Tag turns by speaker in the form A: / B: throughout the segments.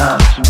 A: time.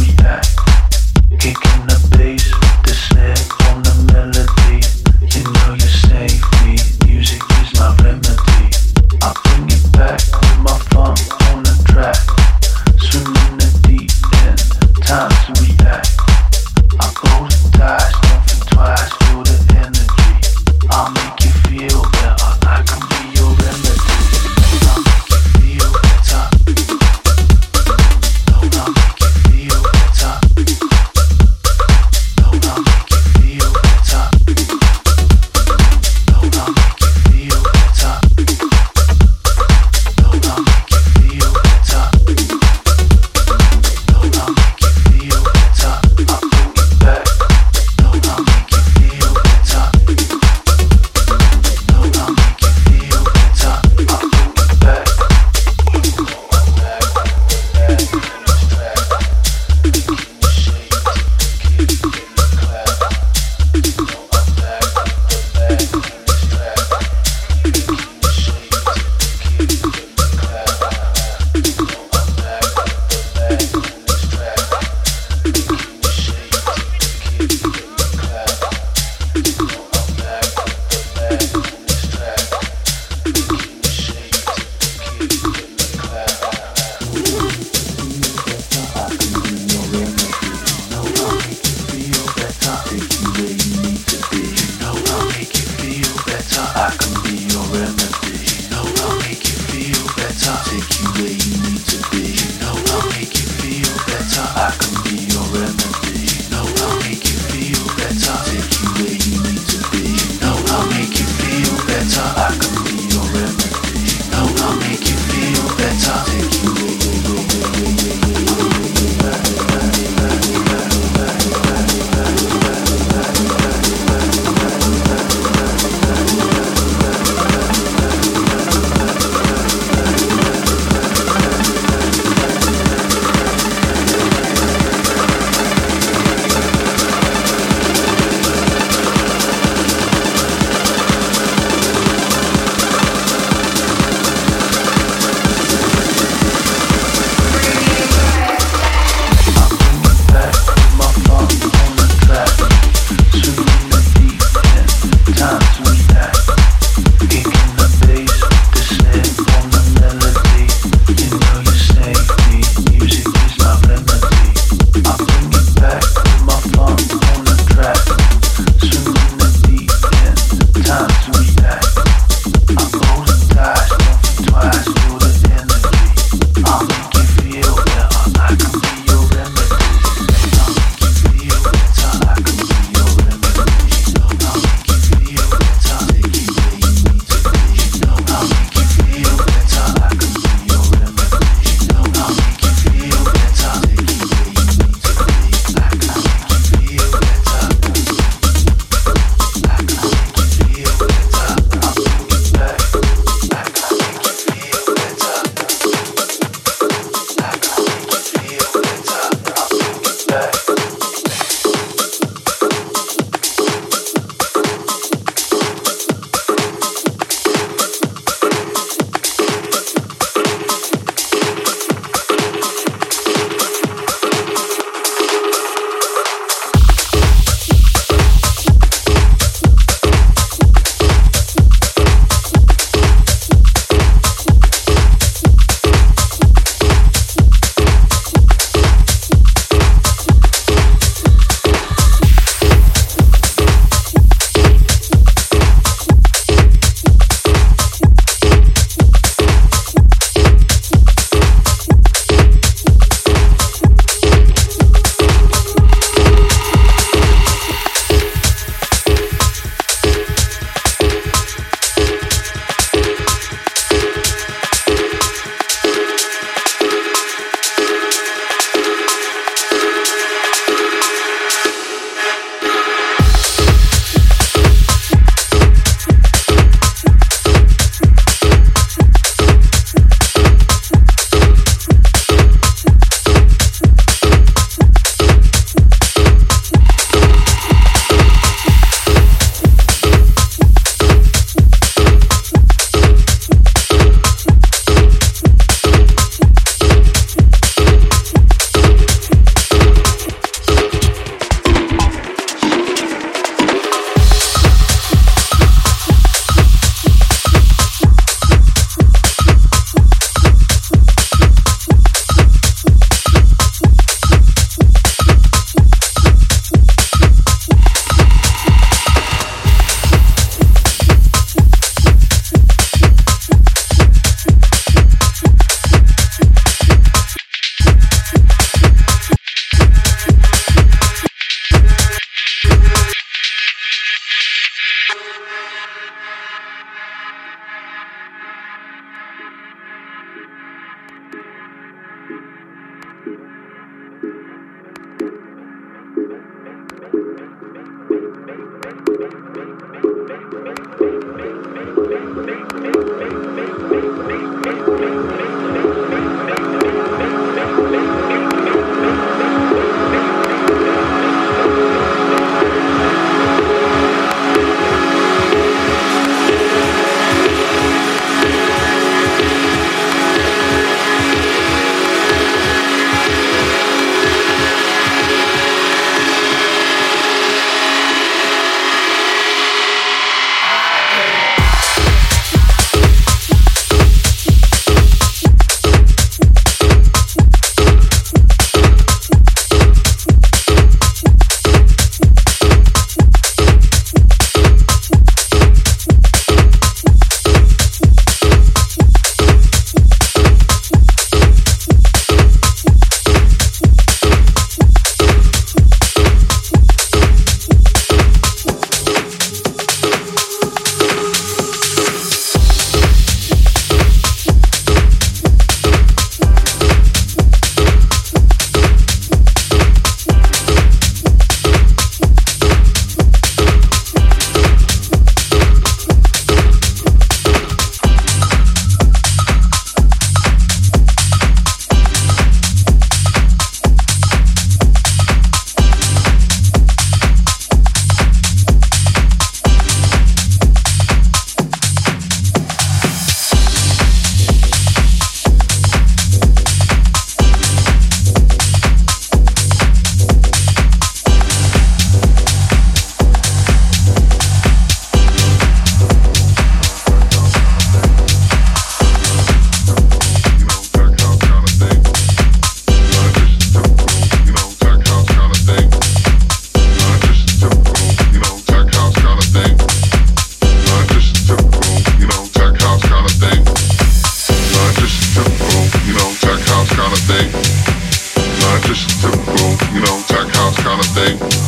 A: thing.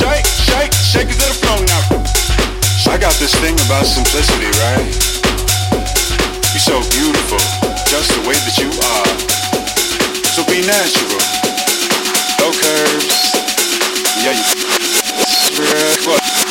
B: Shake, shake, shake it to the floor now. I
C: got
D: this thing about simplicity, right? You're so beautiful, just the way that you are. So be natural. No curves. Yeah, you. What?